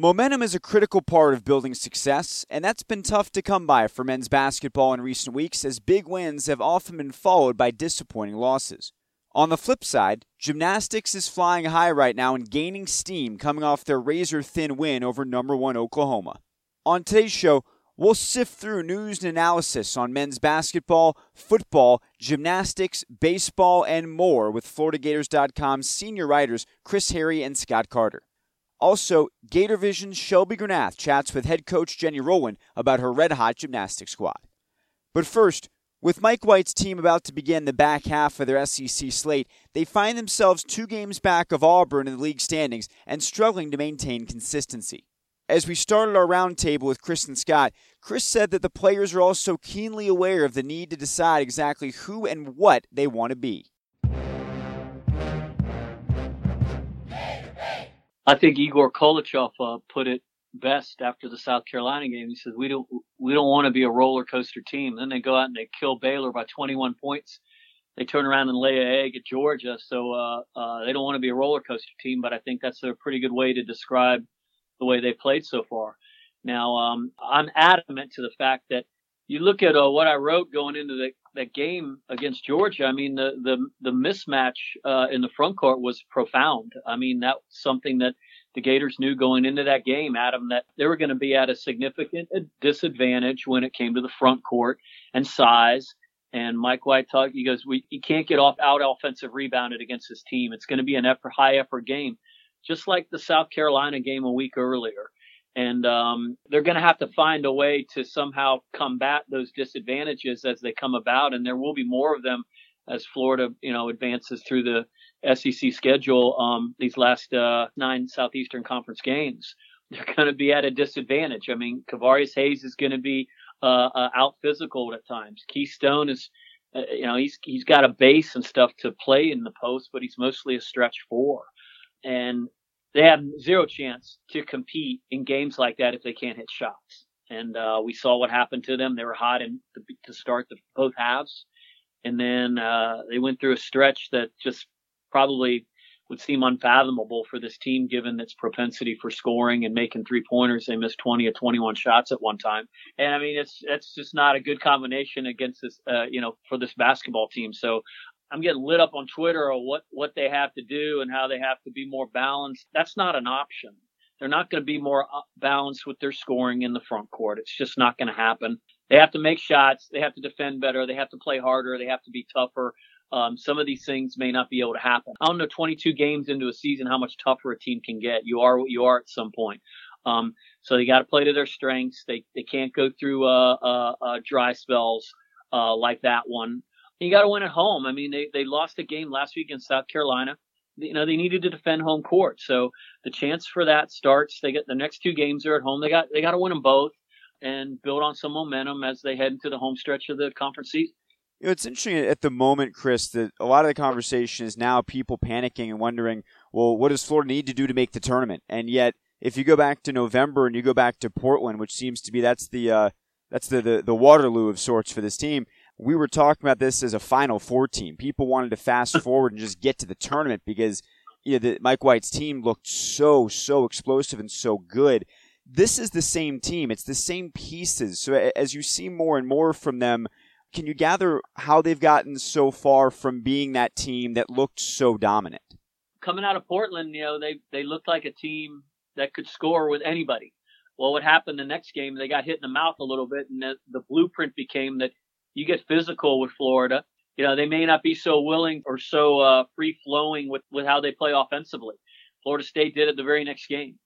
Momentum is a critical part of building success, and that's been tough to come by for men's basketball in recent weeks as big wins have often been followed by disappointing losses. On the flip side, gymnastics is flying high right now and gaining steam coming off their razor thin win over number one Oklahoma. On today's show, We'll sift through news and analysis on men's basketball, football, gymnastics, baseball, and more with FloridaGators.com senior writers Chris Harry and Scott Carter. Also, Gator Vision's Shelby Granath chats with head coach Jenny Rowland about her red hot gymnastics squad. But first, with Mike White's team about to begin the back half of their SEC slate, they find themselves two games back of Auburn in the league standings and struggling to maintain consistency. As we started our roundtable with Chris and Scott, Chris said that the players are also keenly aware of the need to decide exactly who and what they want to be. I think Egor Koulechov uh, put it best after the South Carolina game. He says we don't we don't want to be a roller coaster team. Then they go out and they kill Baylor by 21 points. They turn around and lay an egg at Georgia. So uh, uh, they don't want to be a roller coaster team. But I think that's a pretty good way to describe the way they played so far. Now, um, I'm adamant to the fact that you look at uh, what I wrote going into the, that game against Georgia. I mean, the the the mismatch uh, in the front court was profound. I mean, that's something that the Gators knew going into that game, Adam, that they were going to be at a significant disadvantage when it came to the front court and size. And Mike White talked. He goes, "We you can't get off out offensive rebounded against this team. It's going to be an effort, high effort game." just like the South Carolina game a week earlier. And um, they're going to have to find a way to somehow combat those disadvantages as they come about. And there will be more of them as Florida, you know, advances through the SEC schedule. Um, these last uh, nine Southeastern Conference games, they're going to be at a disadvantage. I mean, Kevarrius Hayes is going to be uh, uh, out physical at times. Keith Stone is, uh, you know, he's he's got a base and stuff to play in the post, but he's mostly a stretch four and they have zero chance to compete in games like that if they can't hit shots. And uh, we saw what happened to them. They were hot in, to, to start the both halves, and then uh, they went through a stretch that just probably would seem unfathomable for this team given its propensity for scoring and making three pointers. They missed 20 or 21 shots at one time. And I mean, it's, it's just not a good combination against this, uh, you know, for this basketball team. So I'm getting lit up on Twitter or what, what they have to do and how they have to be more balanced. That's not an option. They're not going to be more uh, balanced with their scoring in the front court. It's just not going to happen. They have to make shots. They have to defend better. They have to play harder. They have to be tougher. Um, some of these things may not be able to happen. I don't know 22 games into a season how much tougher a team can get. You are what you are at some point. Um, so they got to play to their strengths. They they can't go through uh, uh, uh, dry spells uh, like that one you got to win at home. I mean, they, they lost a game last week in South Carolina. You know, they needed to defend home court. So the chance for that starts. They get the next two games are at home. They got, they got to win them both and build on some momentum as they head into the home stretch of the conference season. You know, it's interesting at the moment, Chris, that a lot of the conversation is now people panicking and wondering, well, what does Florida need to do to make the tournament? And yet, if you go back to November and you go back to Portland, which seems to be that's the uh, that's the, the the Waterloo of sorts for this team, we were talking about this as a Final Four team. People wanted to fast forward and just get to the tournament because you know, the, Mike White's team looked so so explosive and so good. This is the same team. It's the same pieces. So as you see more and more from them, can you gather how they've gotten so far from being that team that looked so dominant? Coming out of Portland, you know, they they looked like a team that could score with anybody. Well, what happened the next game? They got hit in the mouth a little bit, and the, the blueprint became that you get physical with Florida. You know, they may not be so willing or so uh, free flowing with, with how they play offensively. Florida State did it the very next game.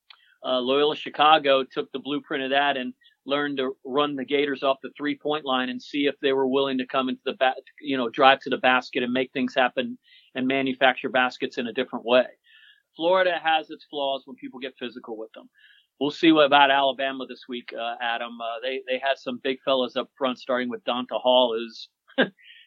Uh, Loyola Chicago took the blueprint of that and learned to run the Gators off the three point line and see if they were willing to come into the ba- you know drive to the basket and make things happen and manufacture baskets in a different way. Florida has its flaws when people get physical with them. We'll see what about Alabama this week, uh, Adam. Uh, they they had some big fellas up front, starting with Donta Hall, who's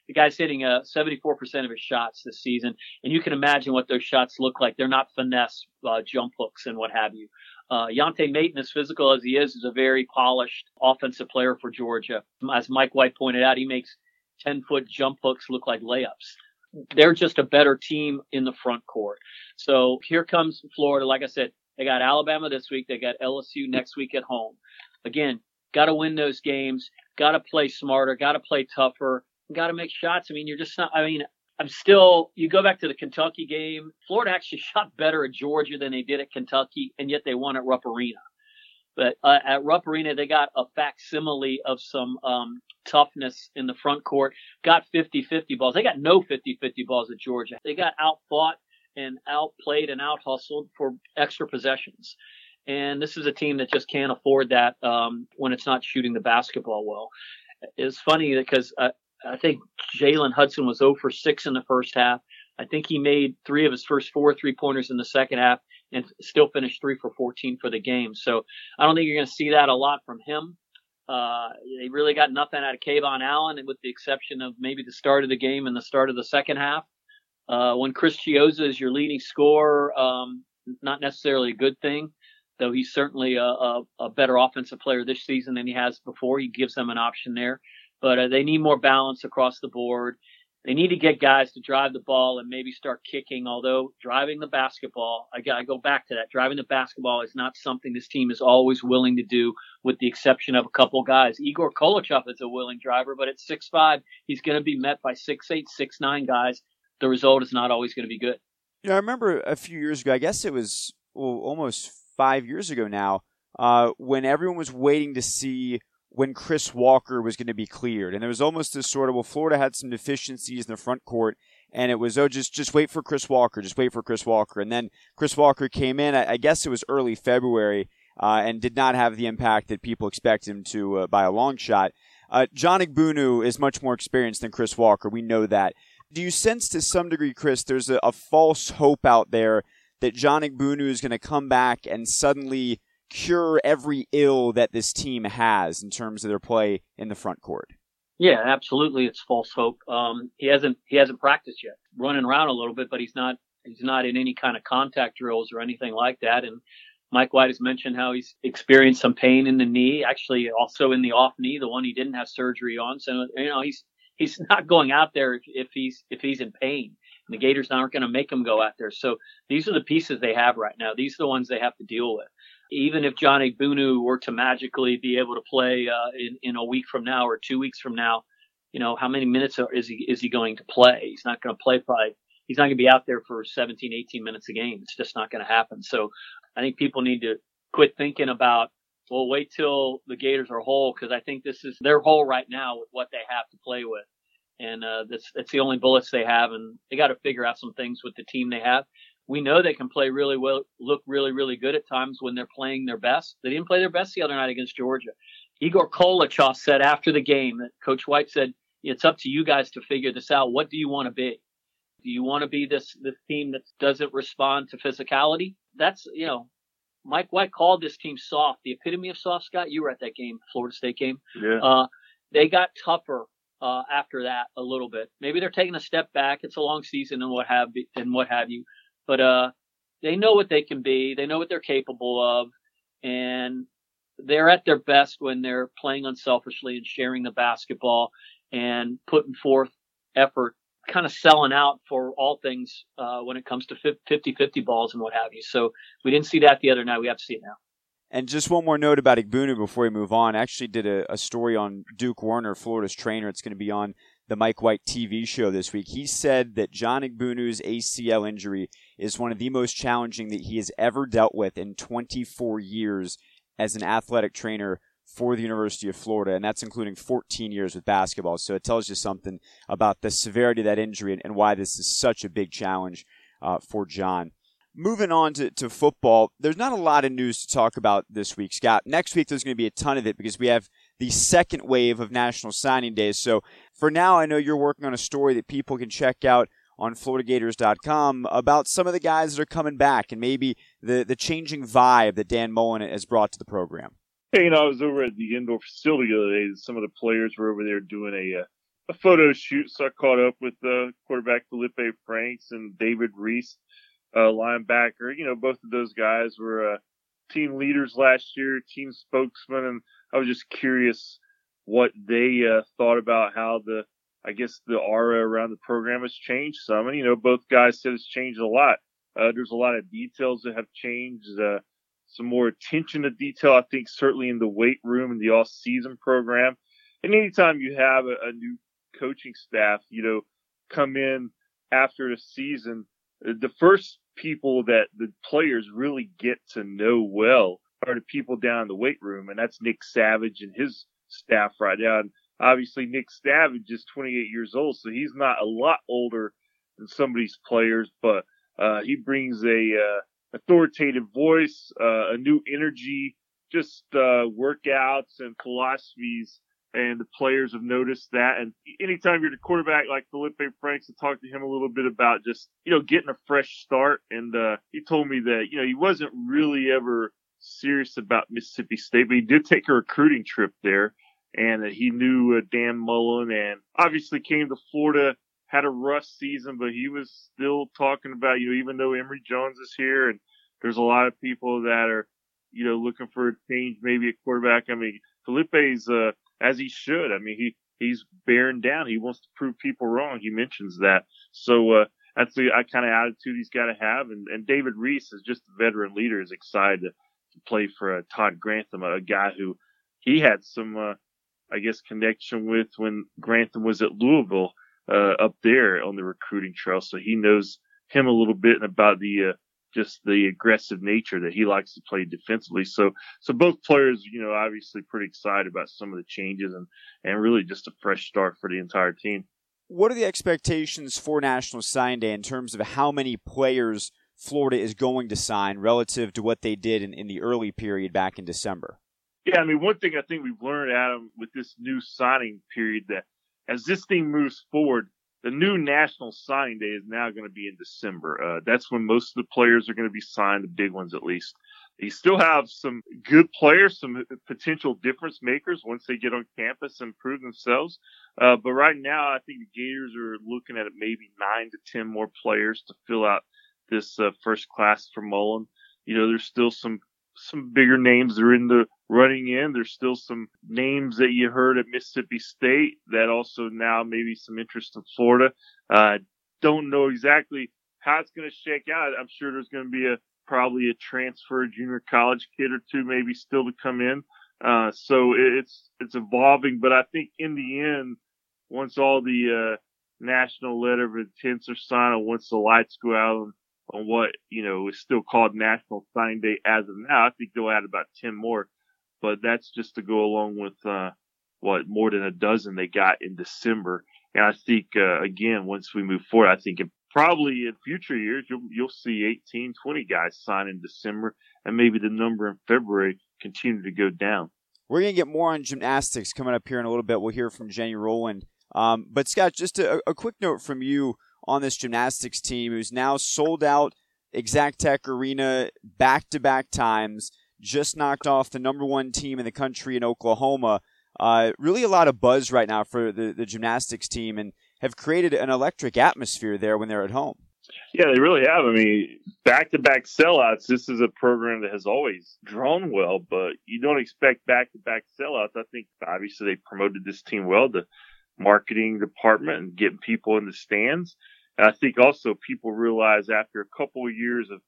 the guy's hitting uh, 74% of his shots this season, and you can imagine what those shots look like. They're not finesse uh, jump hooks and what have you. Uh, Yante Maten, as physical as he is, is a very polished offensive player for Georgia. As Mike White pointed out, he makes 10 foot jump hooks look like layups. They're just a better team in the front court. So here comes Florida. Like I said, they got Alabama this week. They got LSU next week at home. Again, got to win those games. Got to play smarter. Got to play tougher. Got to make shots. I mean, you're just not. I mean, I'm still. You go back to the Kentucky game. Florida actually shot better at Georgia than they did at Kentucky, and yet they won at Rupp Arena. But uh, at Rupp Arena, they got a facsimile of some um, toughness in the front court. Got 50-50 balls. They got no 50-50 balls at Georgia. They got outfought and outplayed and out hustled for extra possessions. And this is a team that just can't afford that um, when it's not shooting the basketball well. It's funny because I, I think Jalen Hudson was 0 for 6 in the first half. I think he made three of his first four three pointers in the second half and still finished three for 14 for the game. So I don't think you're going to see that a lot from him. Uh, they really got nothing out of KeVaughn Allen, with the exception of maybe the start of the game and the start of the second half. Uh, when Chris Chiozza is your leading scorer, um, not necessarily a good thing, though he's certainly a, a, a, better offensive player this season than he has before. He gives them an option there, but uh, they need more balance across the board. They need to get guys to drive the ball and maybe start kicking. Although driving the basketball, I to go back to that. Driving the basketball is not something this team is always willing to do, with the exception of a couple guys. Egor Koulechov is a willing driver, but at six five, he's going to be met by six eight, six nine guys the result is not always going to be good. Yeah, I remember a few years ago, I guess it was well, almost five years ago now, uh, when everyone was waiting to see when Chris Walker was going to be cleared. And there was almost this sort of, well, Florida had some deficiencies in the front court, and it was, oh, just, just wait for Chris Walker, just wait for Chris Walker. And then Chris Walker came in, I, I guess it was early February, uh, and did not have the impact that people expect him to uh, by a long shot. Uh, John Egbunu is much more experienced than Chris Walker. We know that. Do you sense to some degree, Chris, there's a, a false hope out there that John Egbunu is going to come back and suddenly cure every ill that this team has in terms of their play in the front court? Yeah, absolutely. It's false hope. Um, he hasn't he hasn't practiced yet, running around a little bit, but he's not he's not in any kind of contact drills or anything like that. And Mike White has mentioned how he's experienced some pain in the knee, actually also in the off knee, the one he didn't have surgery on. So you know he's he's not going out there if, if he's if he's in pain. And the Gators aren't going to make him go out there. So these are the pieces they have right now. These are the ones they have to deal with. Even if John Egbunu were to magically be able to play uh, in in a week from now or two weeks from now, you know how many minutes is he is he going to play? He's not going to play probably. He's not going to be out there for 17, 18 minutes a game. It's just not going to happen. So I think people need to quit thinking about well, wait till the Gators are whole because I think this is their whole right now with what they have to play with. And uh, that's that's the only bullets they have, and they got to figure out some things with the team they have. We know they can play really well, look really, really good at times when they're playing their best. They didn't play their best the other night against Georgia. Egor Koulechov said after the game that Coach White said, "It's up to you guys to figure this out. What do you want to be? Do you want to be this this team that doesn't respond to physicality? That's you know Mike White called this team soft, the epitome of soft. Scott, you were at that game, Florida State game. Yeah. Uh, they got tougher uh, after that a little bit. Maybe they're taking a step back. It's a long season and what have and what have you, but uh, they know what they can be. They know what they're capable of, and they're at their best when they're playing unselfishly and sharing the basketball and putting forth effort kind of selling out for all things uh, when it comes to 50-50 balls and what have you. So we didn't see that the other night. We have to see it now. And just one more note about Egbunu before we move on. I actually did a, a story on Duke Warner, Florida's trainer. It's going to be on the Mike White TV show this week. He said that John Egbunu's ACL injury is one of the most challenging that he has ever dealt with in 24 years as an athletic trainer for the University of Florida, and that's including 14 years with basketball. So it tells you something about the severity of that injury and, and why this is such a big challenge uh, for John. Moving on to, to football, there's not a lot of news to talk about this week, Scott. Next week, there's going to be a ton of it because we have the second wave of National Signing Days. So for now, I know you're working on a story that people can check out on FloridaGators.com about some of the guys that are coming back and maybe the, the changing vibe that Dan Mullen has brought to the program. Hey, you know, I was over at the indoor facility the other day. Some of the players were over there doing a uh, a photo shoot, so I caught up with uh, quarterback Felipe Franks and David Reese, uh, linebacker. You know, both of those guys were uh, team leaders last year, team spokesmen, and I was just curious what they uh, thought about how the, I guess, the aura around the program has changed some. And, you know, both guys said it's changed a lot. Uh, there's a lot of details that have changed. Uh, some more attention to detail, I think, certainly in the weight room and the off season program. And anytime you have a, a new coaching staff, you know, come in after the season, the first people that the players really get to know well are the people down in the weight room, and that's Nick Savage and his staff right now. And obviously, Nick Savage is 28 years old, so he's not a lot older than some of these players, but uh, he brings a uh, authoritative voice, uh, a new energy, just uh, workouts and philosophies and the players have noticed that. And anytime you're the quarterback like Felipe Franks, to talk to him a little bit about just you know getting a fresh start. And uh, he told me that you know he wasn't really ever serious about Mississippi State, but he did take a recruiting trip there, and that he knew uh, Dan Mullen, and obviously came to Florida. Had a rough season, but he was still talking about, you know, even though Emory Jones is here and there's a lot of people that are, you know, looking for a change, maybe a quarterback. I mean, Felipe's, uh, as he should. I mean, he he's bearing down. He wants to prove people wrong. He mentions that. So uh, that's the I kind of attitude he's got to have. And, and David Reese is just a veteran leader. Is excited to, to play for uh, Todd Grantham, a guy who he had some, uh, I guess, connection with when Grantham was at Louisville uh, up there on the recruiting trail. So he knows him a little bit about the uh, just the aggressive nature that he likes to play defensively. So, so both players, you know, obviously pretty excited about some of the changes and, and really just a fresh start for the entire team. What are the expectations for National Sign Day in terms of how many players Florida is going to sign relative to what they did in, in the early period back in December? Yeah, I mean, one thing I think we've learned, Adam, with this new signing period that as this thing moves forward, the new national signing day is now going to be in December. Uh, that's when most of the players are going to be signed, the big ones at least. You still have some good players, some potential difference makers once they get on campus and prove themselves. Uh, but right now, I think the Gators are looking at maybe nine to ten more players to fill out this uh, first class for Mullen. You know, there's still some some bigger names are in the running in. There's still some names that you heard at Mississippi State that also now maybe some interest in Florida. Uh, don't know exactly how it's going to shake out. I'm sure there's going to be a probably a transfer junior college kid or two maybe still to come in. Uh, so it's it's evolving, but I think in the end, once all the uh, national letter of intents are signed, and once the lights go out on what you know is still called National Signing Day as of now, I think they'll add about ten more but that's just to go along with uh, what more than a dozen they got in December. And I think uh, again, once we move forward, I think it, probably in future years you'll you'll see 18, 20 guys sign in December, and maybe the number in February continue to go down. We're gonna get more on gymnastics coming up here in a little bit. We'll hear from Jenny Rowland. Um, but Scott, just a, a quick note from you on this gymnastics team who's now sold out Exactech Arena back to back times just knocked off the number one team in the country in Oklahoma. Uh, really a lot of buzz right now for the, the gymnastics team and have created an electric atmosphere there when they're at home. Yeah, they really have. I mean, back to back sellouts. This is a program that has always drawn well, but you don't expect back to back sellouts. I think obviously they promoted this team well, the marketing department and getting people in the stands. And I think also people realize after a couple of years of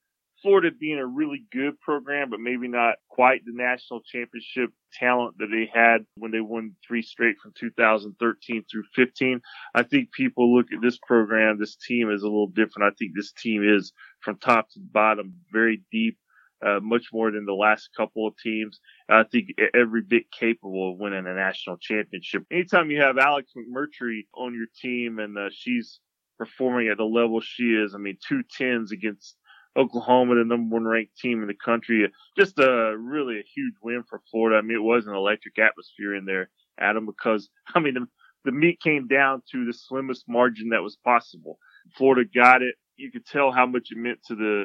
Florida being a really good program, but maybe not quite the national championship talent that they had when they won three straight from 2013 through 15. I think people look at this program, this team is a little different. I think this team is from top to bottom very deep. Uh, much more than the last couple of teams. I think every bit capable of winning a national championship. Anytime you have Alex McMurtry on your team and uh, she's performing at the level she is, I mean, two tens against Oklahoma, the number one ranked team in the country. Just a really a huge win for Florida. I mean, it was an electric atmosphere in there, Adam, because I mean, the, the meet came down to the slimmest margin that was possible. Florida got it. You could tell how much it meant to the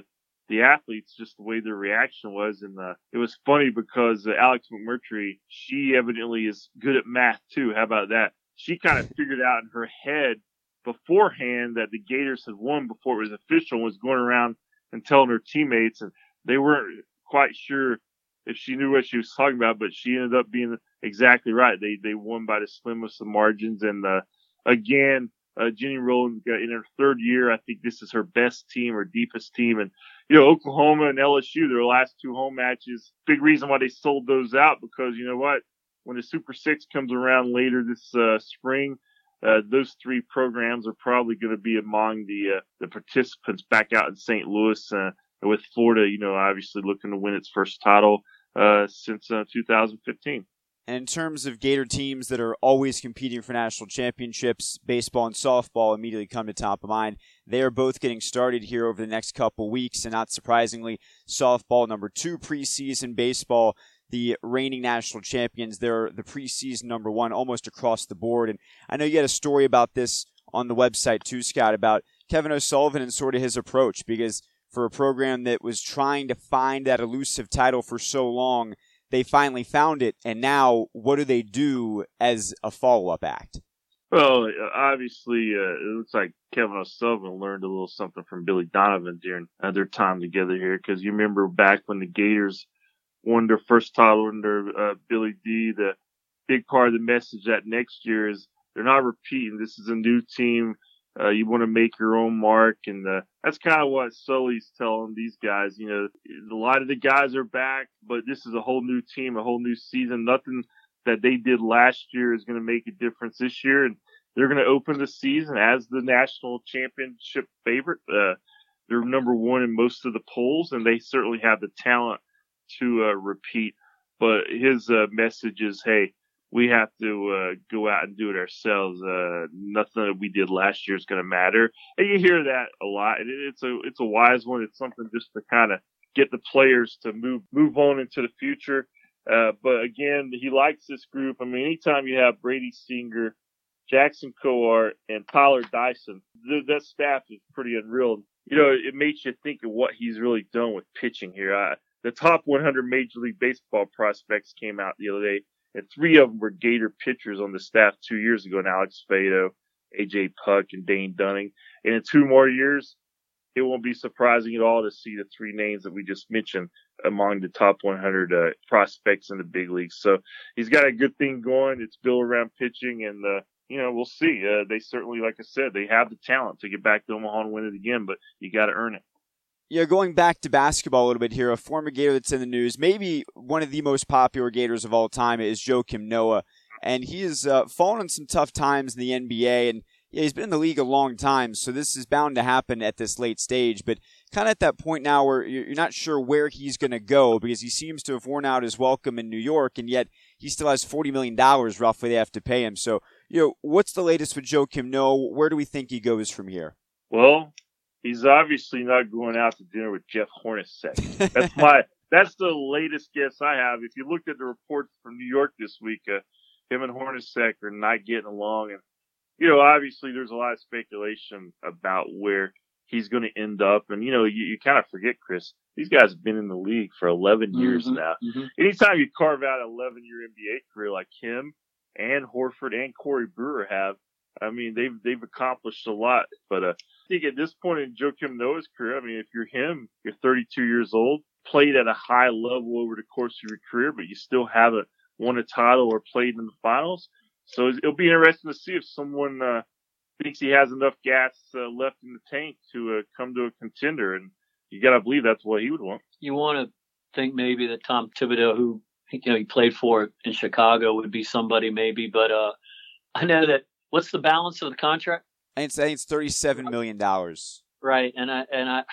the athletes, just the way their reaction was. And uh, it was funny because uh, Alex McMurtry, she evidently is good at math too. How about that? She kind of figured out in her head beforehand that the Gators had won before it was official and was going around and telling her teammates and they weren't quite sure if she knew what she was talking about, but she ended up being exactly right. They, they won by the slimmest of margins. And, uh, again, uh, Jenny Rowland got in her third year. I think this is her best team or deepest team. And, you know, Oklahoma and LSU, their last two home matches, big reason why they sold those out because you know what? When the Super Six comes around later this uh, spring, uh, those three programs are probably going to be among the uh, the participants back out in St. Louis. Uh, with Florida, you know, obviously looking to win its first title uh, since uh, 2015. And in terms of Gator teams that are always competing for national championships, baseball and softball immediately come to top of mind. They are both getting started here over the next couple weeks, and not surprisingly, softball number two preseason, baseball the reigning national champions. They're the preseason number one almost across the board. And I know you had a story about this on the website too, Scott, about Kevin O'Sullivan and sort of his approach because for a program that was trying to find that elusive title for so long, they finally found it, and now what do they do as a follow up act? Well, obviously, uh, it looks like Kevin O'Sullivan learned a little something from Billy Donovan during uh, their time together here, because you remember back when the Gators won their first title under uh, Billy D. The big part of the message that next year is they're not repeating. This is a new team. Uh, you want to make your own mark, and uh, that's kind of what Sully's telling these guys. You know, a lot of the guys are back, but this is a whole new team, a whole new season. Nothing that they did last year is going to make a difference this year, and they're going to open the season as the national championship favorite. Uh, they're number one in most of the polls, and they certainly have the talent to uh, repeat. But his uh, message is, hey, we have to uh, go out and do it ourselves. Uh, nothing that we did last year is going to matter. And you hear that a lot. It's a it's a wise one. It's something just to kind of get the players to move move on into the future. Uh, but again, he likes this group. I mean, anytime you have Brady Singer, Jackson Kowar, and Tyler Dyson, th- that staff is pretty unreal. You know, it makes you think of what he's really done with pitching here. I, the top 100 Major League Baseball prospects came out the other day and three of them were Gator pitchers on the staff two years ago, and Alex Faedo, AJ Puk, and Dane Dunning. And in two more years, it won't be surprising at all to see the three names that we just mentioned among the top 100 uh, prospects in the big leagues. So he's got a good thing going. It's built around pitching, and uh, you know we'll see. Uh, they certainly, like I said, they have the talent to get back to Omaha and win it again, but you got to earn it. Yeah, going back to basketball a little bit here, a former Gator that's in the news, maybe one of the most popular Gators of all time is Joakim Noah, and he has uh, fallen in some tough times in the NBA, and yeah, he's been in the league a long time, so this is bound to happen at this late stage. But kind of at that point now where you're not sure where he's going to go because he seems to have worn out his welcome in New York, and yet he still has forty million dollars roughly they have to pay him. So, you know, what's the latest with Joakim Noah? Where do we think he goes from here? Well, he's obviously not going out to dinner with Jeff Hornacek. That's my that's the latest guess I have. If you looked at the reports from New York this week, uh, him and Hornacek are not getting along, and you know obviously there's a lot of speculation about where he's going to end up, and you know you, you kind of forget Chris. These guys have been in the league for 11 years mm-hmm, now. Mm-hmm. Anytime you carve out an 11 year NBA career like him and Horford and Corey Brewer have, I mean, they've they've accomplished a lot. But uh, think at this point in Joakim Noah's career, I mean, if you're him, you're 32 years old, played at a high level over the course of your career, but you still haven't won a title or played in the finals. So it'll be interesting to see if someone uh, thinks he has enough gas uh, left in the tank to uh, come to a contender, and you got to believe that's what he would want. You want to think maybe that Tom Thibodeau, who you know he played for in Chicago, would be somebody maybe, but uh, I know that What's the balance of the contract? I think it's, I think it's thirty-seven million dollars. Right, and I and I,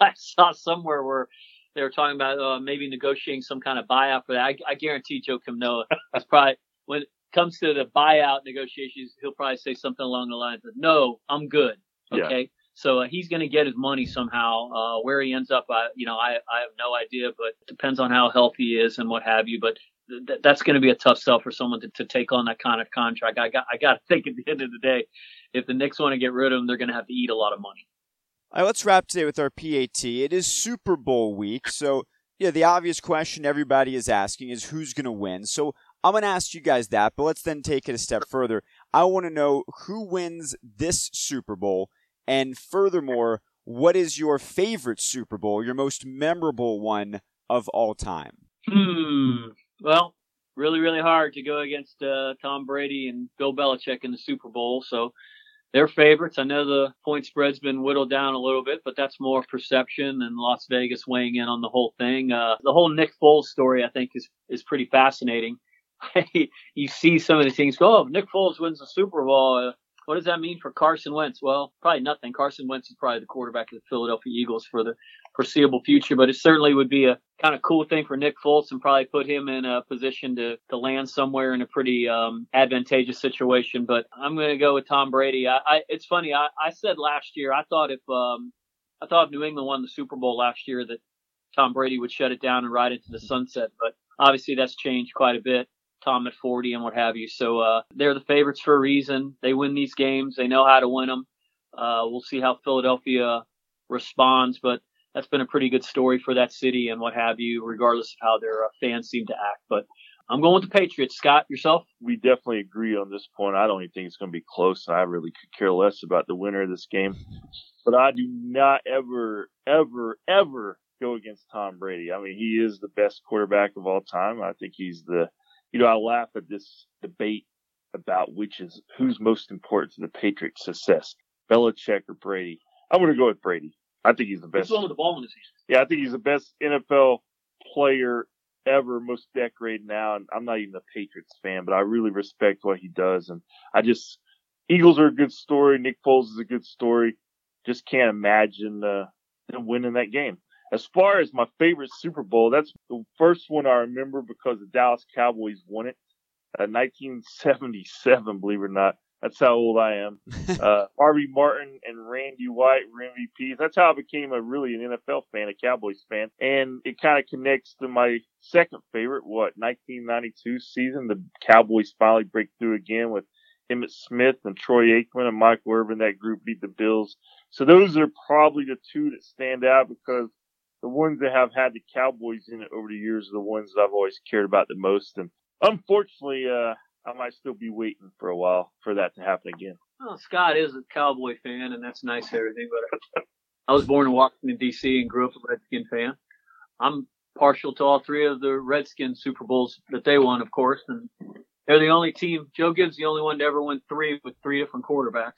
I saw somewhere where they were talking about uh, maybe negotiating some kind of buyout for that. I, I guarantee Joakim Noah is probably when it comes to the buyout negotiations, he'll probably say something along the lines of, "No, I'm good." Okay, yeah. so uh, he's going to get his money somehow. Uh, where he ends up, I, you know, I I have no idea, but it depends on how healthy he is and what have you. But th- that's going to be a tough sell for someone to, to take on that kind of contract. I got I got to think at the end of the day, if the Knicks want to get rid of him, they're going to have to eat a lot of money. All right, let's wrap today with our PAT. It is Super Bowl week, so yeah, the obvious question everybody is asking is who's going to win. So I'm going to ask you guys that, but let's then take it a step further. I want to know who wins this Super Bowl, and furthermore, what is your favorite Super Bowl, your most memorable one of all time? Hmm. Well, really, really hard to go against uh, Tom Brady and Bill Belichick in the Super Bowl. So they're favorites. I know the point spread's been whittled down a little bit, but that's more perception and Las Vegas weighing in on the whole thing. Uh, the whole Nick Foles story, I think, is is pretty fascinating. you see some of the things go, oh, Nick Foles wins the Super Bowl. Uh, what does that mean for Carson Wentz? Well, probably nothing. Carson Wentz is probably the quarterback of the Philadelphia Eagles for the foreseeable future, but it certainly would be a kind of cool thing for Nick Foles and probably put him in a position to, to land somewhere in a pretty um, advantageous situation. But I'm going to go with Tom Brady. I, I it's funny. I, I said last year I thought if um, I thought if New England won the Super Bowl last year that Tom Brady would shut it down and ride into the sunset, but obviously that's changed quite a bit. Tom at 40 and what have you. So uh, they're the favorites for a reason. They win these games. They know how to win them. Uh, we'll see how Philadelphia responds, but that's been a pretty good story for that city and what have you, regardless of how their uh, fans seem to act. But I'm going with the Patriots. Scott, yourself? We definitely agree on this point. I don't even think it's going to be close. and I really could care less about the winner of this game. But I do not ever, ever, ever go against Tom Brady. I mean, he is the best quarterback of all time. I think he's the you know, I laugh at this debate about which is who's most important to the Patriots' success, Belichick or Brady. I'm going to go with Brady. I think he's the best. He's the one with the ball in his hands. Yeah, I think he's the best NFL player ever, most decorated now. And I'm not even a Patriots fan, but I really respect what he does. And I just, Eagles are a good story. Nick Foles is a good story. Just can't imagine uh, them winning that game. As far as my favorite Super Bowl, that's the first one I remember because the Dallas Cowboys won it. Uh, 1977, believe it or not. That's how old I am. Uh, Harvey Martin and Randy White were MVPs. That's how I became a really an NFL fan, a Cowboys fan. And it kind of connects to my second favorite, what, 1992 season. The Cowboys finally break through again with Emmitt Smith and Troy Aikman and Michael Irvin. That group beat the Bills. So those are probably the two that stand out because the ones that have had the Cowboys in it over the years are the ones that I've always cared about the most. And unfortunately, uh, I might still be waiting for a while for that to happen again. Well, Scott is a Cowboy fan, and that's nice and everything, but I was born in Washington, D.C., and grew up a Redskin fan. I'm partial to all three of the Redskins Super Bowls that they won, of course, and they're the only team. Joe Gibbs, the only one to ever win three with three different quarterbacks.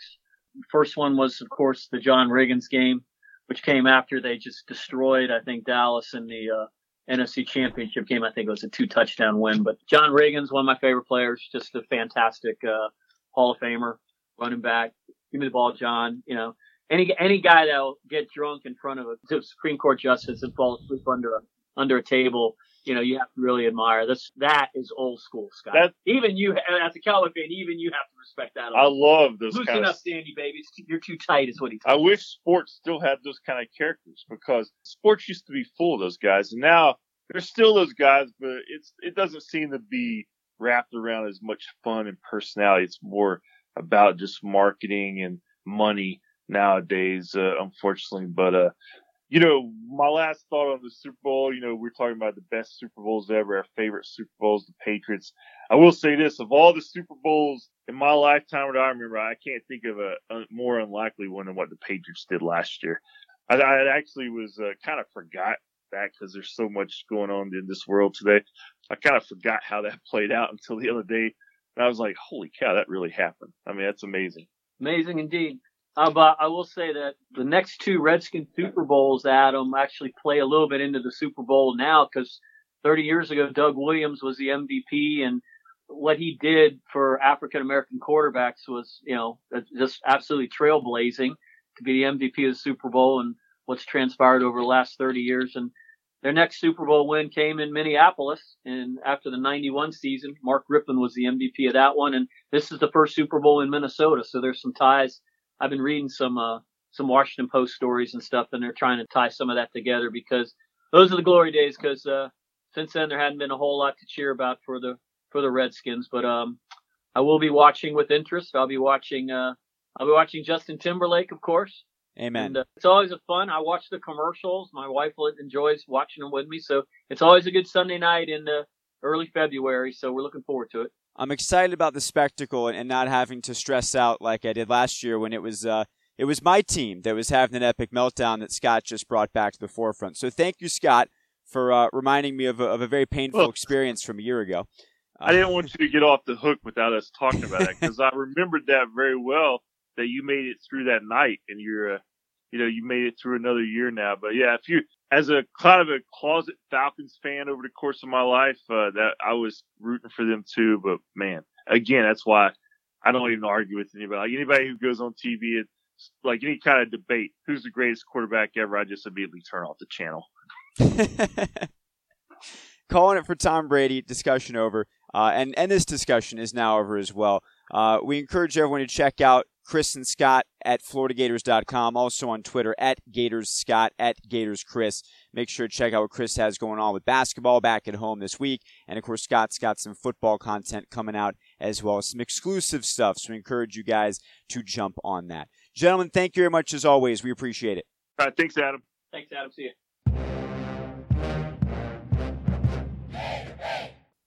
First one was, of course, the John Riggins game which came after they just destroyed, I think, Dallas in the uh, NFC Championship game. I think it was a two touchdown win. But John Riggins, one of my favorite players, just a fantastic uh, Hall of Famer, running back. Give me the ball, John. You know, any any guy that'll get drunk in front of a Supreme Court justice and fall asleep under a under a table you know, you have to really admire. This that is old school, Scott. That, even you, as a Cowboy fan, even you have to respect that. I love this. Loosen kind up, Sandy, baby. You're too tight, is what he. I wish sports still had those kind of characters because sports used to be full of those guys, and now there's still those guys, but it's it doesn't seem to be wrapped around as much fun and personality. It's more about just marketing and money nowadays, uh, unfortunately. But uh, you know, my last thought on the Super Bowl, you know, we're talking about the best Super Bowls ever, our favorite Super Bowls, the Patriots. I will say this, of all the Super Bowls in my lifetime that I remember, I can't think of a, a more unlikely one than what the Patriots did last year. I, I actually was uh, kind of forgot that because there's so much going on in this world today. I kind of forgot how that played out until the other day. And I was like, holy cow, that really happened. I mean, that's amazing. Amazing indeed. Uh, but I will say that the next two Redskins Super Bowls, Adam, actually play a little bit into the Super Bowl now because 30 years ago, Doug Williams was the MVP and what he did for African American quarterbacks was, you know, just absolutely trailblazing to be the MVP of the Super Bowl and what's transpired over the last 30 years. And their next Super Bowl win came in Minneapolis. And after the 91 season, Mark Rypien was the MVP of that one. And this is the first Super Bowl in Minnesota. So there's some ties I've been reading some uh, some Washington Post stories and stuff, and they're trying to tie some of that together because those are the glory days. Because uh, since then there hadn't been a whole lot to cheer about for the for the Redskins. But um, I will be watching with interest. I'll be watching. Uh, I'll be watching Justin Timberlake, of course. Amen. And, uh, it's always a fun. I watch the commercials. My wife enjoys watching them with me, so it's always a good Sunday night in the early February. So we're looking forward to it. I'm excited about the spectacle and, and not having to stress out like I did last year when it was uh, it was my team that was having an epic meltdown that Scott just brought back to the forefront. So thank you, Scott, for uh, reminding me of a, of a very painful well, experience from a year ago. I didn't want you to get off the hook without us talking about it because I remembered that very well that you made it through that night and you're, uh, you know, you made it through another year now. But yeah, if you, as a kind of a closet Falcons fan over the course of my life, uh, that I was rooting for them too. But man, again, that's why I don't even argue with anybody. Like anybody who goes on TV, like any kind of debate, who's the greatest quarterback ever? I just immediately turn off the channel. Calling it for Tom Brady. Discussion over. Uh, and, and this discussion is now over as well. Uh, we encourage everyone to check out Chris and Scott at FloridaGators.com, also on Twitter at GatorsScott, at GatorsChris. Make sure to check out what Chris has going on with basketball back at home this week. And of course, Scott's got some football content coming out as well as some exclusive stuff. So we encourage you guys to jump on that. Gentlemen, thank you very much as always. We appreciate it. All right. Thanks, Adam. Thanks, Adam. See you.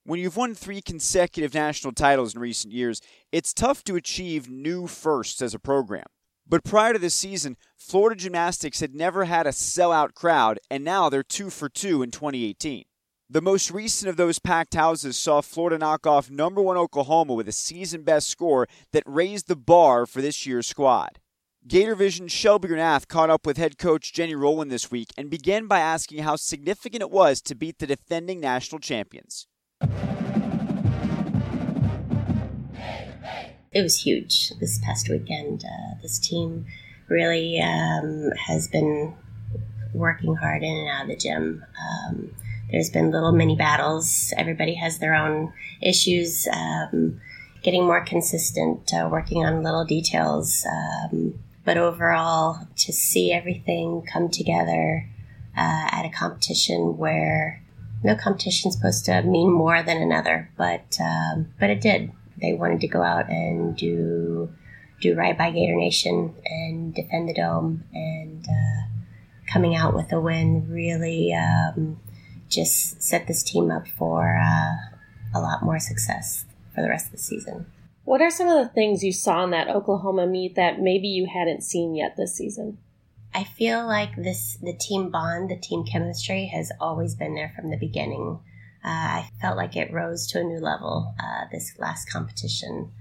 When you've won three consecutive national titles in recent years, it's tough to achieve new firsts as a program. But prior to this season, Florida Gymnastics had never had a sellout crowd, and now they're two for two in 2018. The most recent of those packed houses saw Florida knock off number one Oklahoma with a season best score that raised the bar for this year's squad. Gator Vision Shelby Granath caught up with head coach Jenny Rowland this week and began by asking how significant it was to beat the defending national champions. It was huge this past weekend. Uh, this team really um, has been working hard in and out of the gym. Um, there's been little mini battles. Everybody has their own issues. Um, getting more consistent, uh, working on little details. Um, but overall, to see everything come together uh, at a competition where no competition is supposed to mean more than another, but um, but it did. They wanted to go out and do do right by Gator Nation and defend the dome, and uh, coming out with a win really um, just set this team up for uh, a lot more success for the rest of the season. What are some of the things you saw in that Oklahoma meet that maybe you hadn't seen yet this season? I feel like this the team bond, the team chemistry has always been there from the beginning. Uh, I felt like it rose to a new level uh, this last competition.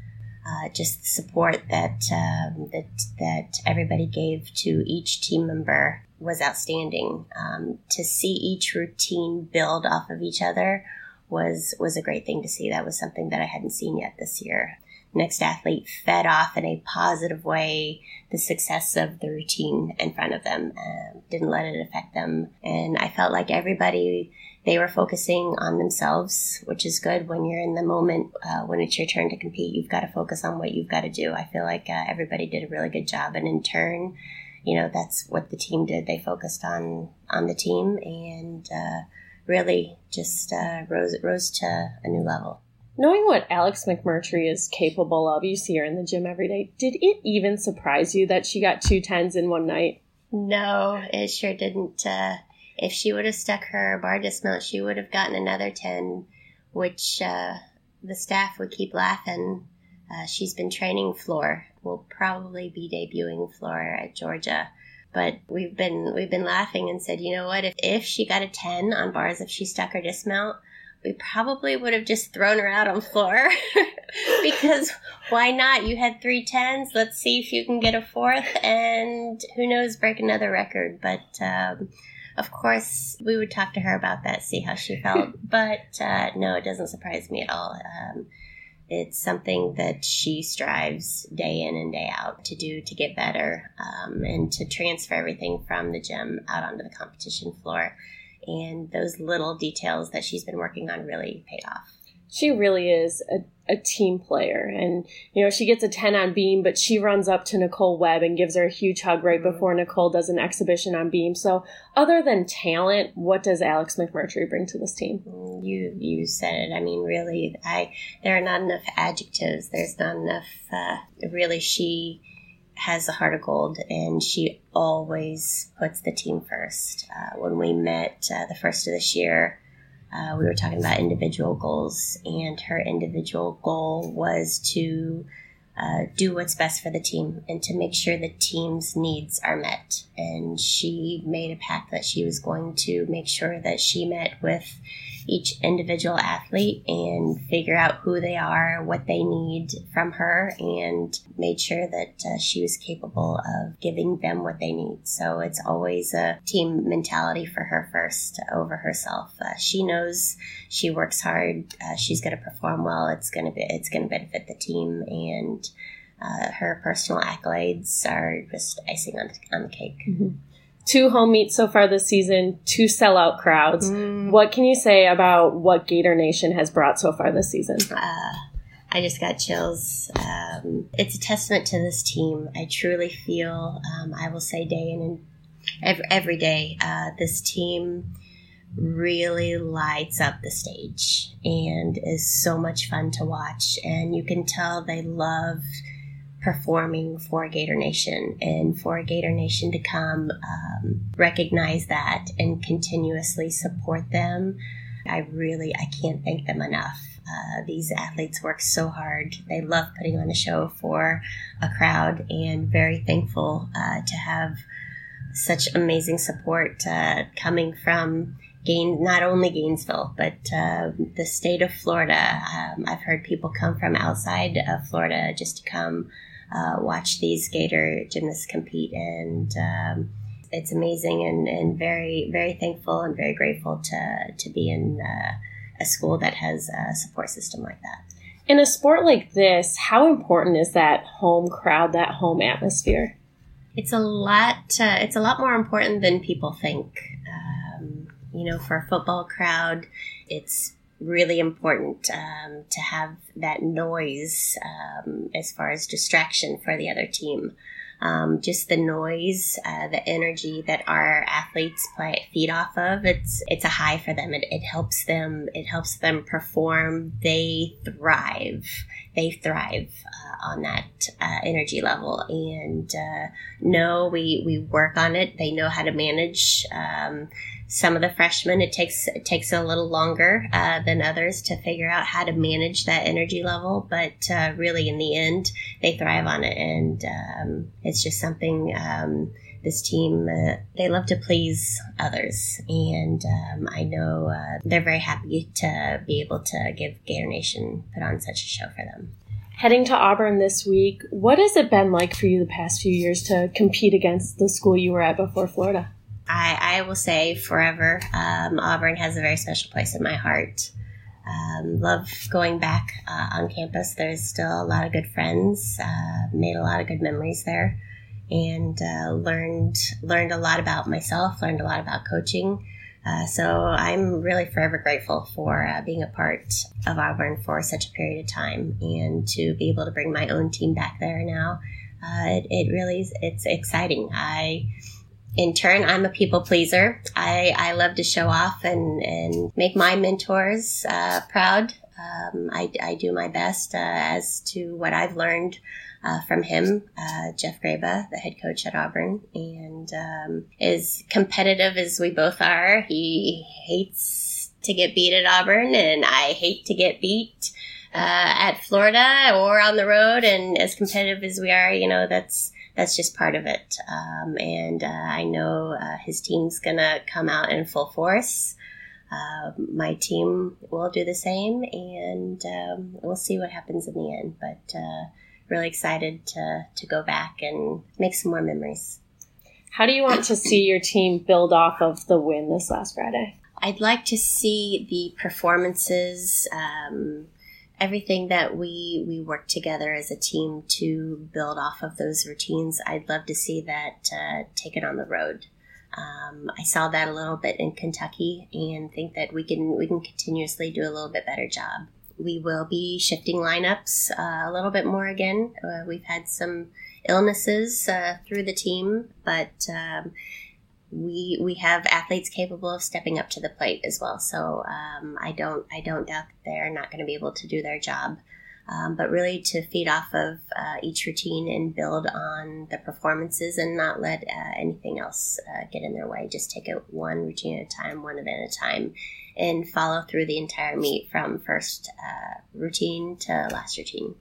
Uh, just the support that um, that that everybody gave to each team member was outstanding. Um, to see each routine build off of each other was was a great thing to see. That was something that I hadn't seen yet this year next athlete fed off in a positive way the success of the routine in front of them, um, didn't let it affect them. And I felt like everybody, they were focusing on themselves, which is good when you're in the moment, uh, when it's your turn to compete. You've got to focus on what you've got to do. I feel like uh, everybody did a really good job. And in turn, you know, that's what the team did. They focused on, on the team and, uh, really just, uh, rose, rose to a new level. Knowing what Alex McMurtry is capable of, you see her in the gym every day. Did it even surprise you that she got two tens in one night? No, it sure didn't. Uh, if she would have stuck her bar dismount, she would have gotten another 10, which uh, the staff would keep laughing. Uh, she's been training floor. Will probably be debuting floor at Georgia. But we've been we've been laughing and said, you know what? If if she got a ten on bars, if she stuck her dismount, we probably would have just thrown her out on floor because why not? You had three tens. Let's see if you can get a fourth, and who knows, break another record. But um, of course, we would talk to her about that, see how she felt. but uh, no, it doesn't surprise me at all. Um, it's something that she strives day in and day out to do to get better um, and to transfer everything from the gym out onto the competition floor and those little details that she's been working on really paid off. She really is a a team player. And, you know, she gets a 10 on beam, but she runs up to Nicole Webb and gives her a huge hug right mm-hmm. before Nicole does an exhibition on beam. So, other than talent, what does Alex McMurtry bring to this team? Mm, you you said it. I mean, really, I there are not enough adjectives. There's not enough. Uh, really, she has a heart of gold and she always puts the team first. Uh, when we met uh, the first of this year, uh, we were talking about individual goals, and her individual goal was to uh, do what's best for the team and to make sure the team's needs are met. And she made a pact that she was going to make sure that she met with each individual athlete and figure out who they are, what they need from her, and made sure that uh, she was capable of giving them what they need. So it's always a team mentality for her first over herself. Uh, she knows she works hard. Uh, she's going to perform well. It's going to be it's going to benefit the team and. Uh, her personal accolades are just icing on, on the cake. Mm-hmm two home meets so far this season, two sellout crowds. Mm. What can you say about what Gator Nation has brought so far this season? Uh, I just got chills. Um, it's a testament to this team. I truly feel, um, I will say day in and every, every day, uh, this team really lights up the stage and is so much fun to watch. And you can tell they love performing for Gator Nation and for Gator Nation to come um, recognize that and continuously support them. I really, I can't thank them enough. Uh, these athletes work so hard. They love putting on a show for a crowd and very thankful uh, to have such amazing support uh, coming from Gain, not only Gainesville, but uh, the state of Florida. Um, I've heard people come from outside of Florida just to come uh, watch these Gator gymnasts compete, and um, it's amazing and, and very very thankful and very grateful to to be in uh, a school that has a support system like that. In a sport like this, how important is that home crowd, that home atmosphere? It's a lot. Uh, it's a lot more important than people think. Um, you know, for a football crowd, it's really important um, to have that noise um, as far as distraction for the other team. Um, just the noise, uh, the energy that our athletes play feed off of. It's it's a high for them. It, it helps them. It helps them perform. They thrive. They thrive uh, on that uh, energy level. And uh, no, we we work on it. They know how to manage. Um, some of the freshmen it takes it takes a little longer uh, than others to figure out how to manage that energy level but uh, really in the end they thrive on it and um, it's just something um, this team uh, they love to please others and um, i know uh, they're very happy to be able to give gator nation put on such a show for them heading to auburn this week what has it been like for you the past few years to compete against the school you were at before florida I, I will say forever, um, Auburn has a very special place in my heart. Um, love going back uh, on campus. There's still a lot of good friends. Uh, made a lot of good memories there, and uh, learned learned a lot about myself. Learned a lot about coaching. Uh, so I'm really forever grateful for uh, being a part of Auburn for such a period of time, and to be able to bring my own team back there now. Uh, it, it really is, it's exciting. I in turn, I'm a people pleaser. I, I love to show off and, and make my mentors uh, proud. Um, I, I, do my best uh, as to what I've learned uh, from him, uh, Jeff Graba, the head coach at Auburn, and um, as competitive as we both are, he hates to get beat at Auburn, and I hate to get beat uh, at Florida or on the road. And as competitive as we are, you know, that's that's just part of it. Um, and uh, I know uh, his team's gonna come out in full force. Uh, my team will do the same, and um, we'll see what happens in the end. But uh, really excited to to go back and make some more memories. How do you want to see your team build off of the win this last Friday? I'd like to see the performances um, everything that we we work together as a team to build off of those routines. I'd love to see that uh, taken on the road. Um, I saw that a little bit in Kentucky, and think that we can we can continuously do a little bit better job. We will be shifting lineups uh, a little bit more again. Uh, we've had some illnesses uh, through the team, but um, we we have athletes capable of stepping up to the plate as well. So um, I don't I don't doubt that they're not going to be able to do their job um, but really to feed off of uh, each routine and build on the performances and not let uh, anything else uh, get in their way. Just take it one routine at a time, one event at a time, and follow through the entire meet from first uh, routine to last routine.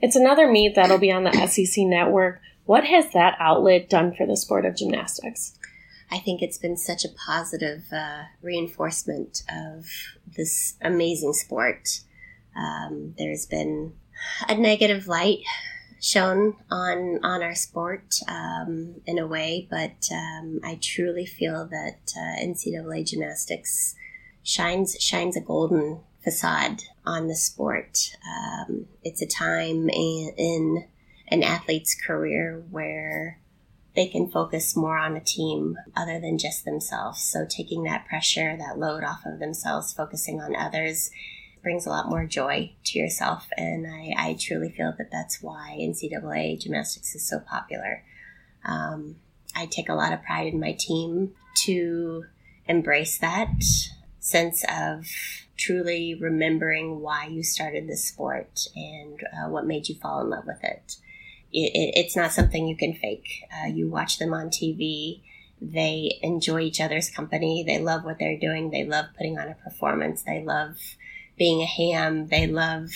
It's another meet that'll be on the SEC network. What has that outlet done for the sport of gymnastics? I think it's been such a positive uh, reinforcement of this amazing sport. Um, there's been a negative light shown on on our sport um, in a way, but um, I truly feel that uh, NCAA gymnastics shines shines a golden facade on the sport. Um, it's a time in, in an athlete's career where they can focus more on a team other than just themselves. So taking that pressure, that load off of themselves, focusing on others brings a lot more joy to yourself. And I, I truly feel that that's why NCAA gymnastics is so popular. Um, I take a lot of pride in my team to embrace that sense of truly remembering why you started this sport and uh, what made you fall in love with it. it, it it's not something you can fake. Uh, you watch them on TV. They enjoy each other's company. They love what they're doing. They love putting on a performance. They love being a ham. They love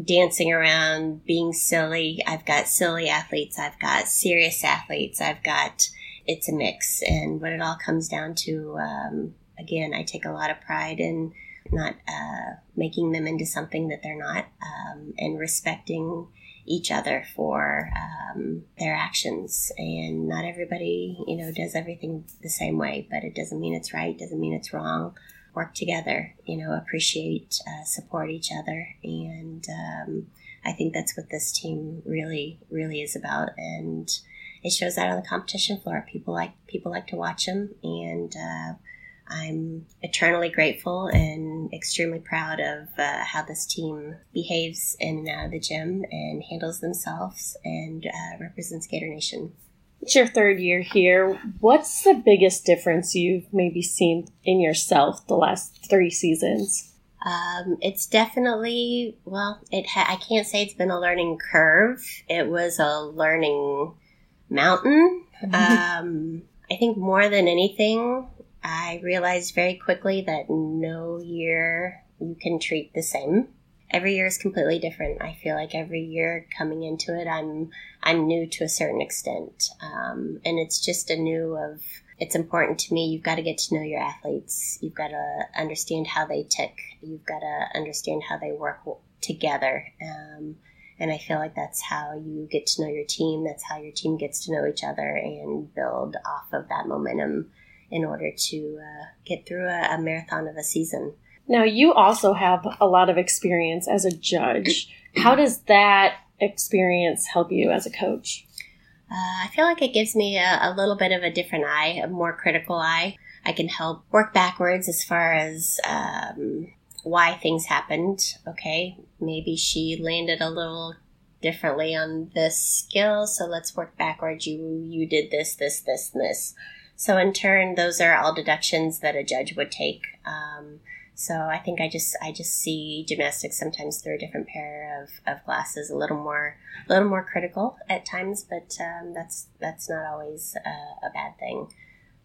dancing around, being silly. I've got silly athletes. I've got serious athletes. I've got, it's a mix. And what it all comes down to, um, again, I take a lot of pride in not uh, making them into something that they're not um, and respecting each other for um, their actions. And not everybody, you know, does everything the same way, but it doesn't mean it's right, doesn't mean it's wrong work together, you know, appreciate, uh, support each other. And um, I think that's what this team really, really is about. And it shows out on the competition floor. People like people like to watch them, and uh, I'm eternally grateful and extremely proud of uh, how this team behaves in and out of the gym and handles themselves and uh, represents Gator Nation. It's your third year here. What's the biggest difference you've maybe seen in yourself the last three seasons? Um, it's definitely well. It ha- I can't say it's been a learning curve. It was a learning mountain. um, I think more than anything, I realized very quickly that no year you can treat the same every year is completely different. I feel like every year coming into it, I'm I'm new to a certain extent, um, and it's just a new of. It's important to me. You've got to get to know your athletes. You've got to understand how they tick. You've got to understand how they work together. Um, and I feel like that's how you get to know your team. That's how your team gets to know each other and build off of that momentum in order to uh, get through a, a marathon of a season. Now, you also have a lot of experience as a judge. How does that experience help you as a coach? Uh, I feel like it gives me a, a, little bit of a different eye, a more critical eye. I can help work backwards as far as um, why things happened. Okay, maybe she landed a little differently on this skill, so let's work backwards. You you did this, this, this, and this. So in turn, those are all deductions that a judge would take. Um, so I think I just I just see gymnastics sometimes through a different pair of, of glasses, a little more a little more critical at times, but um, that's that's not always a, a bad thing.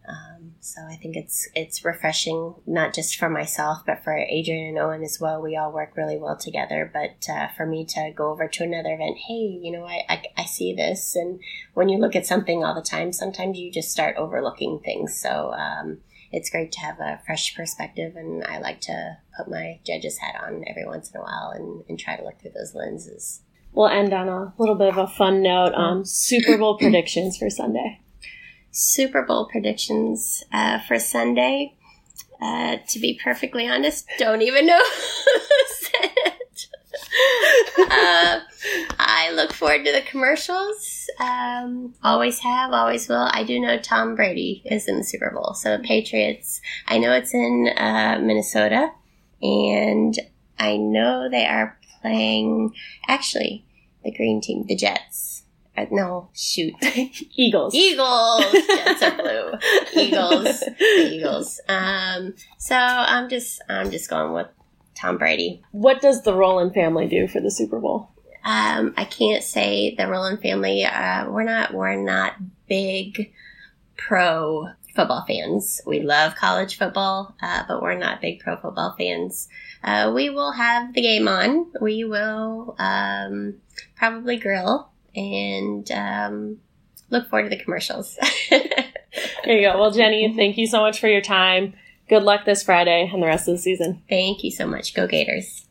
Um, so I think it's it's refreshing not just for myself, but for Adrian and Owen as well. We all work really well together. But uh, for me to go over to another event, hey, you know, I, I, I see this, and when you look at something all the time, sometimes you just start overlooking things. So um, it's great to have a fresh perspective, and I like to put my judge's hat on every once in a while and, and try to look through those lenses. We'll end on a little bit of a fun note. Um, Super Bowl predictions for Sunday. Super Bowl predictions uh, for Sunday. Uh, to be perfectly honest, don't even know uh, I look forward to the commercials. Um, always have, always will. I do know Tom Brady is in the Super Bowl. So Patriots, I know it's in uh, Minnesota, and I know they are playing, actually, the green team, the Jets. Uh, no, shoot. Eagles. Eagles. Jets are blue. Eagles. The Eagles. Um, so I'm just, I'm just going with Tom Brady. What does the Rowland family do for the Super Bowl? Um, I can't say the Rowland family. Uh, we're not, we're not big pro football fans. We love college football, uh, but we're not big pro football fans. Uh, we will have the game on. We will um, probably grill and um, look forward to the commercials. there you go. Well, Jenny, thank you so much for your time. Good luck this Friday and the rest of the season. Thank you so much. Go Gators.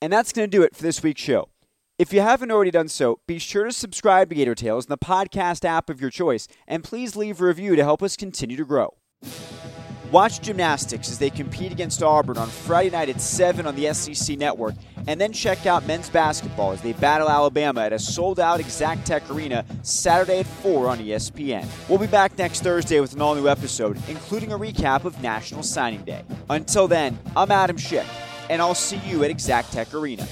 And that's going to do it for this week's show. If you haven't already done so, be sure to subscribe to Gator Tales in the podcast app of your choice, and please leave a review to help us continue to grow. Watch gymnastics as they compete against Auburn on Friday night at 7 on the SEC network, and then check out men's basketball as they battle Alabama at a sold out Exactech Arena Saturday at 4 on ESPN. We'll be back next Thursday with an all new episode, including a recap of National Signing Day. Until then, I'm Adam Schick, and I'll see you at Exactech Arena.